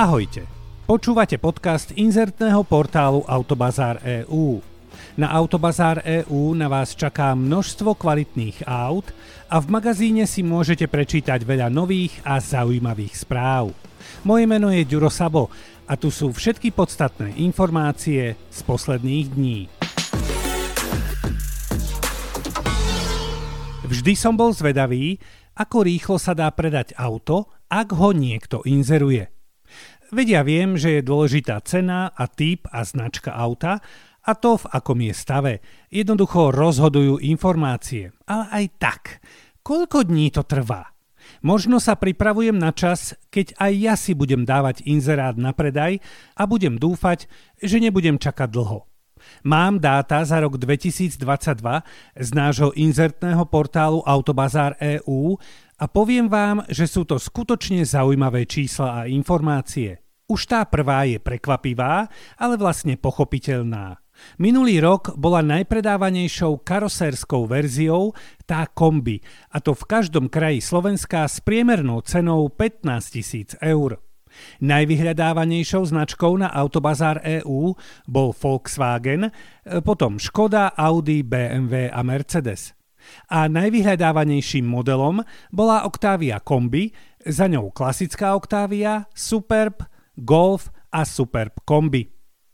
Ahojte. Počúvate podcast inzertného portálu Autobazár EU. Na Autobazár EU na vás čaká množstvo kvalitných aut a v magazíne si môžete prečítať veľa nových a zaujímavých správ. Moje meno je Ďuro Sabo a tu sú všetky podstatné informácie z posledných dní. Vždy som bol zvedavý, ako rýchlo sa dá predať auto, ak ho niekto inzeruje. Vedia viem, že je dôležitá cena a typ a značka auta a to v akom je stave. Jednoducho rozhodujú informácie. Ale aj tak, koľko dní to trvá? Možno sa pripravujem na čas, keď aj ja si budem dávať inzerát na predaj a budem dúfať, že nebudem čakať dlho. Mám dáta za rok 2022 z nášho inzertného portálu Autobazár EU a poviem vám, že sú to skutočne zaujímavé čísla a informácie. Už tá prvá je prekvapivá, ale vlastne pochopiteľná. Minulý rok bola najpredávanejšou karosérskou verziou tá kombi, a to v každom kraji Slovenska s priemernou cenou 15 tisíc eur. Najvyhľadávanejšou značkou na Autobazár EU bol Volkswagen, potom Škoda, Audi, BMW a Mercedes a najvyhľadávanejším modelom bola Octavia Kombi, za ňou klasická Octavia, Superb, Golf a Superb Kombi.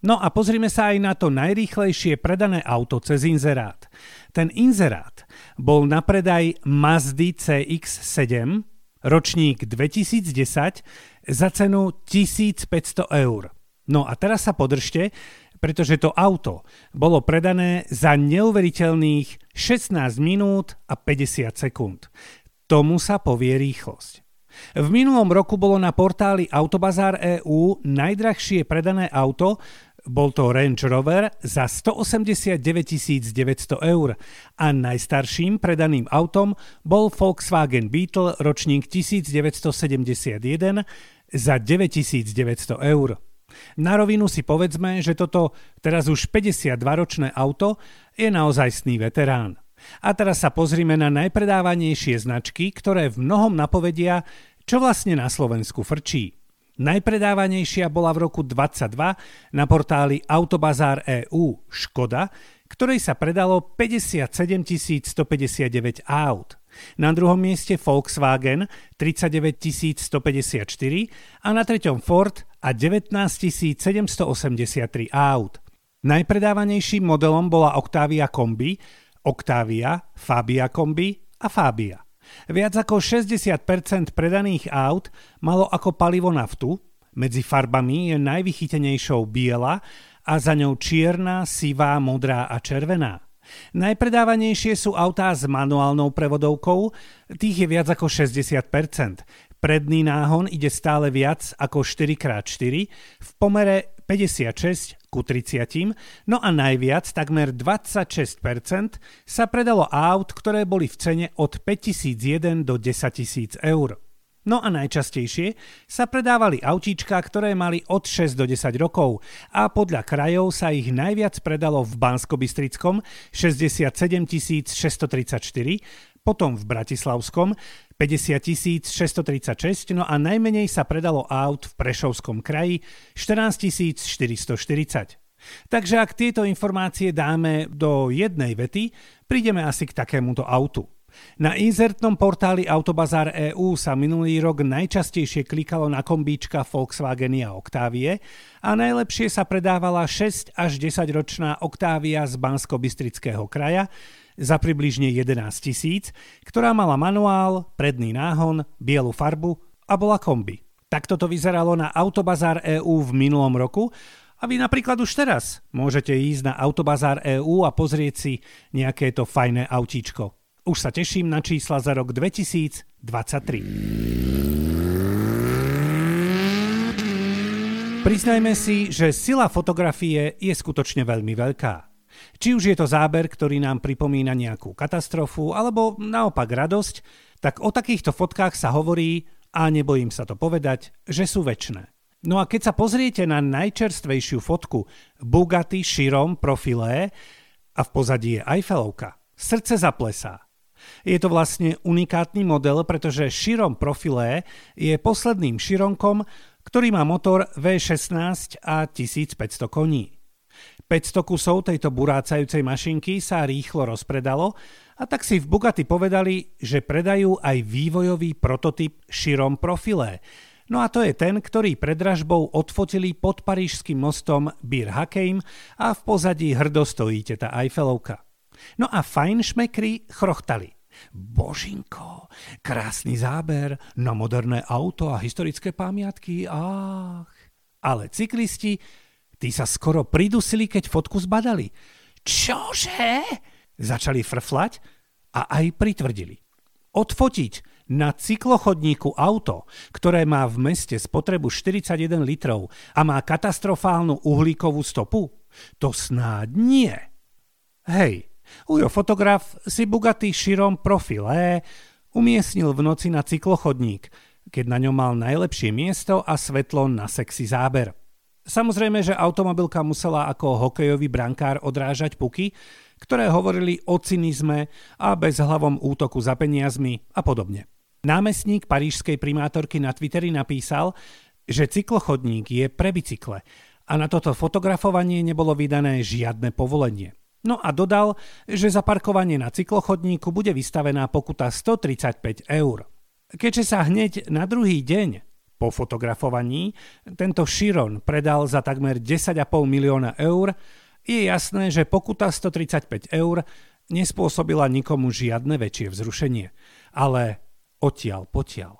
No a pozrime sa aj na to najrýchlejšie predané auto cez inzerát. Ten inzerát bol na predaj Mazdy CX-7, ročník 2010, za cenu 1500 eur. No a teraz sa podržte, pretože to auto bolo predané za neuveriteľných 16 minút a 50 sekúnd. Tomu sa povie rýchlosť. V minulom roku bolo na portáli Autobazár EU najdrahšie predané auto, bol to Range Rover za 189 900 eur a najstarším predaným autom bol Volkswagen Beetle ročník 1971 za 9900 eur. Na rovinu si povedzme, že toto teraz už 52-ročné auto je naozajstný veterán. A teraz sa pozrime na najpredávanejšie značky, ktoré v mnohom napovedia, čo vlastne na Slovensku frčí. Najpredávanejšia bola v roku 22 na portáli Autobazár EU Škoda, ktorej sa predalo 57 159 aut. Na druhom mieste Volkswagen 39 154 a na treťom Ford a 19 783 aut. Najpredávanejším modelom bola Octavia Kombi, Octavia, Fabia Kombi a Fabia. Viac ako 60% predaných aut malo ako palivo naftu, medzi farbami je najvychytenejšou biela a za ňou čierna, sivá, modrá a červená. Najpredávanejšie sú autá s manuálnou prevodovkou, tých je viac ako 60%. Predný náhon ide stále viac ako 4x4 v pomere 56 ku 30, no a najviac, takmer 26% sa predalo aut, ktoré boli v cene od 5001 do 10 000 eur. No a najčastejšie sa predávali autíčka, ktoré mali od 6 do 10 rokov a podľa krajov sa ich najviac predalo v Banskobystrickom 67 634, potom v Bratislavskom 50 636, no a najmenej sa predalo aut v Prešovskom kraji 14 440. Takže ak tieto informácie dáme do jednej vety, prídeme asi k takémuto autu. Na inzertnom portáli Autobazár EU sa minulý rok najčastejšie klikalo na kombíčka Volkswageny a a najlepšie sa predávala 6 až 10 ročná Octavia z Bansko-Bystrického kraja za približne 11 tisíc, ktorá mala manuál, predný náhon, bielu farbu a bola kombi. Takto to vyzeralo na Autobazár EU v minulom roku a vy napríklad už teraz môžete ísť na Autobazár EU a pozrieť si nejaké to fajné autíčko. Už sa teším na čísla za rok 2023. Priznajme si, že sila fotografie je skutočne veľmi veľká. Či už je to záber, ktorý nám pripomína nejakú katastrofu, alebo naopak radosť, tak o takýchto fotkách sa hovorí, a nebojím sa to povedať, že sú väčšie. No a keď sa pozriete na najčerstvejšiu fotku Bugatti Chiron Profilé a v pozadí je Eiffelovka, srdce zaplesá. Je to vlastne unikátny model, pretože širom profilé je posledným šironkom, ktorý má motor V16 a 1500 koní. 500 kusov tejto burácajúcej mašinky sa rýchlo rozpredalo a tak si v Bugatti povedali, že predajú aj vývojový prototyp Chiron Profile. No a to je ten, ktorý pred dražbou odfotili pod parížským mostom Bir Hakeim a v pozadí hrdo stojí tá Eiffelovka. No a fajnšmekri chrochtali. Božinko, krásny záber na moderné auto a historické pamiatky, ach. Ale cyklisti Tí sa skoro pridusili, keď fotku zbadali. Čože? Začali frflať a aj pritvrdili. Odfotiť na cyklochodníku auto, ktoré má v meste spotrebu 41 litrov a má katastrofálnu uhlíkovú stopu? To snáď nie. Hej, Ujo fotograf si Bugatti Chiron Profile umiestnil v noci na cyklochodník, keď na ňom mal najlepšie miesto a svetlo na sexy záber. Samozrejme, že automobilka musela ako hokejový brankár odrážať puky, ktoré hovorili o cynizme a bezhlavom útoku za peniazmi a podobne. Námestník parížskej primátorky na Twitteri napísal, že cyklochodník je pre bicykle a na toto fotografovanie nebolo vydané žiadne povolenie. No a dodal, že za parkovanie na cyklochodníku bude vystavená pokuta 135 eur. Keďže sa hneď na druhý deň po fotografovaní tento Chiron predal za takmer 10,5 milióna eur, je jasné, že pokuta 135 eur nespôsobila nikomu žiadne väčšie vzrušenie. Ale odtiaľ potiaľ.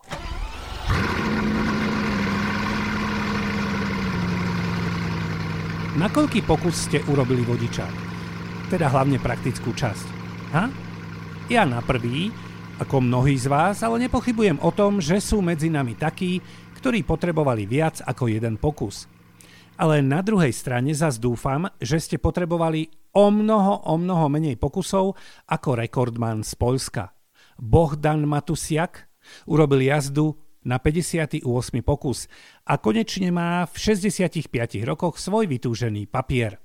Na koľký pokus ste urobili vodičák? Teda hlavne praktickú časť. Ha? Ja na prvý, ako mnohí z vás, ale nepochybujem o tom, že sú medzi nami takí, ktorí potrebovali viac ako jeden pokus. Ale na druhej strane zas dúfam, že ste potrebovali o mnoho, o mnoho menej pokusov ako rekordman z Poľska. Bohdan Matusiak urobil jazdu na 58. pokus a konečne má v 65 rokoch svoj vytúžený papier.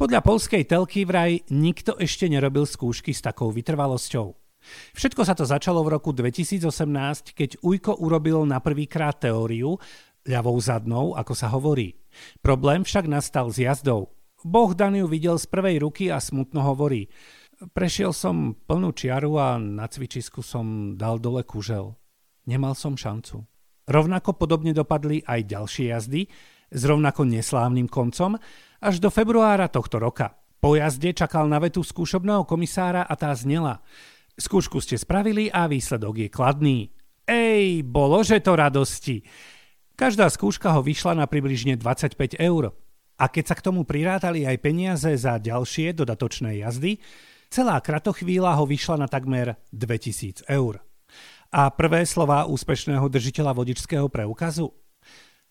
Podľa polskej telky vraj nikto ešte nerobil skúšky s takou vytrvalosťou. Všetko sa to začalo v roku 2018, keď Ujko urobil na prvýkrát teóriu, ľavou zadnou, ako sa hovorí. Problém však nastal s jazdou. Bohdan ju videl z prvej ruky a smutno hovorí. Prešiel som plnú čiaru a na cvičisku som dal dole kužel. Nemal som šancu. Rovnako podobne dopadli aj ďalšie jazdy s rovnako neslávnym koncom až do februára tohto roka. Po jazde čakal na vetu skúšobného komisára a tá znela – Skúšku ste spravili a výsledok je kladný. Ej, bolo že to radosti. Každá skúška ho vyšla na približne 25 eur. A keď sa k tomu prirátali aj peniaze za ďalšie dodatočné jazdy, celá kratochvíľa ho vyšla na takmer 2000 eur. A prvé slová úspešného držiteľa vodičského preukazu?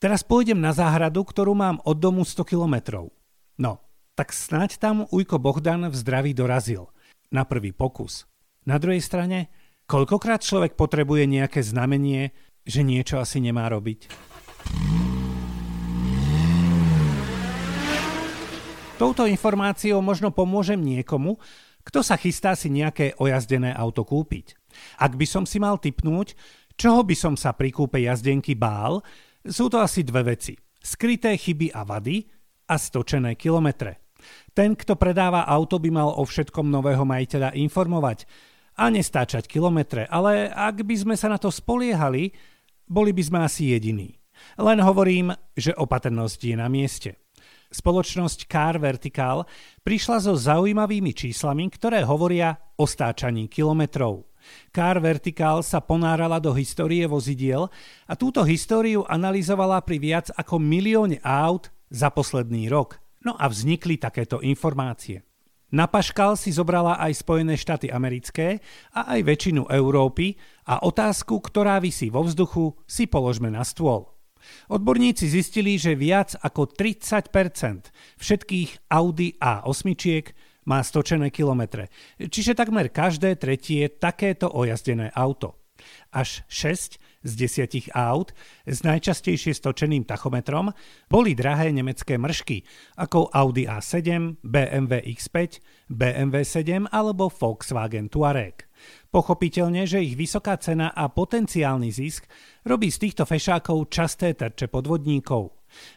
Teraz pôjdem na záhradu, ktorú mám od domu 100 kilometrov. No, tak snáď tam Ujko Bohdan v zdraví dorazil. Na prvý pokus. Na druhej strane, koľkokrát človek potrebuje nejaké znamenie, že niečo asi nemá robiť? Touto informáciou možno pomôžem niekomu, kto sa chystá si nejaké ojazdené auto kúpiť. Ak by som si mal typnúť, čoho by som sa pri kúpe jazdenky bál, sú to asi dve veci. Skryté chyby a vady a stočené kilometre. Ten, kto predáva auto, by mal o všetkom nového majiteľa informovať, a nestáčať kilometre, ale ak by sme sa na to spoliehali, boli by sme asi jediní. Len hovorím, že opatrnosť je na mieste. Spoločnosť Car Vertical prišla so zaujímavými číslami, ktoré hovoria o stáčaní kilometrov. Car Vertical sa ponárala do histórie vozidiel a túto históriu analyzovala pri viac ako milióne aut za posledný rok. No a vznikli takéto informácie. Na paškal si zobrala aj Spojené štáty americké a aj väčšinu Európy a otázku, ktorá vysí vo vzduchu, si položme na stôl. Odborníci zistili, že viac ako 30% všetkých Audi A8 má stočené kilometre, čiže takmer každé tretie takéto ojazdené auto. Až 6 z desiatich aut s najčastejšie stočeným tachometrom boli drahé nemecké mršky ako Audi A7, BMW X5, BMW 7 alebo Volkswagen Touareg. Pochopiteľne, že ich vysoká cena a potenciálny zisk robí z týchto fešákov časté terče podvodníkov.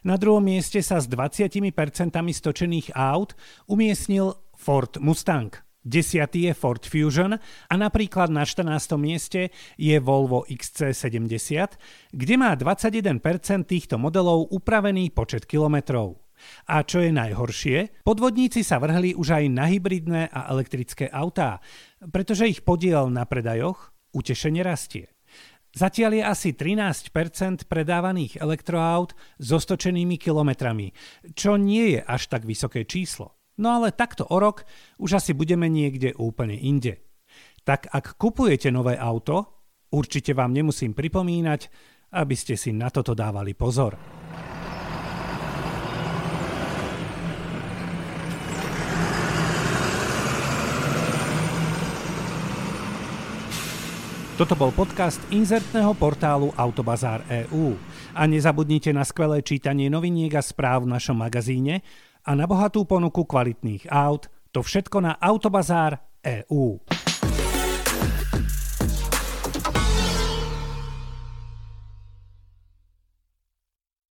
Na druhom mieste sa s 20% stočených aut umiestnil Ford Mustang. Desiatý je Ford Fusion a napríklad na 14. mieste je Volvo XC70, kde má 21% týchto modelov upravený počet kilometrov. A čo je najhoršie, podvodníci sa vrhli už aj na hybridné a elektrické autá, pretože ich podiel na predajoch utešene rastie. Zatiaľ je asi 13% predávaných elektroaut so stočenými kilometrami, čo nie je až tak vysoké číslo. No ale takto o rok už asi budeme niekde úplne inde. Tak ak kupujete nové auto, určite vám nemusím pripomínať, aby ste si na toto dávali pozor. Toto bol podcast inzertného portálu Autobazár EU. A nezabudnite na skvelé čítanie noviniek a správ v našom magazíne, a na bohatú ponuku kvalitných aut, to všetko na Autobazár EU.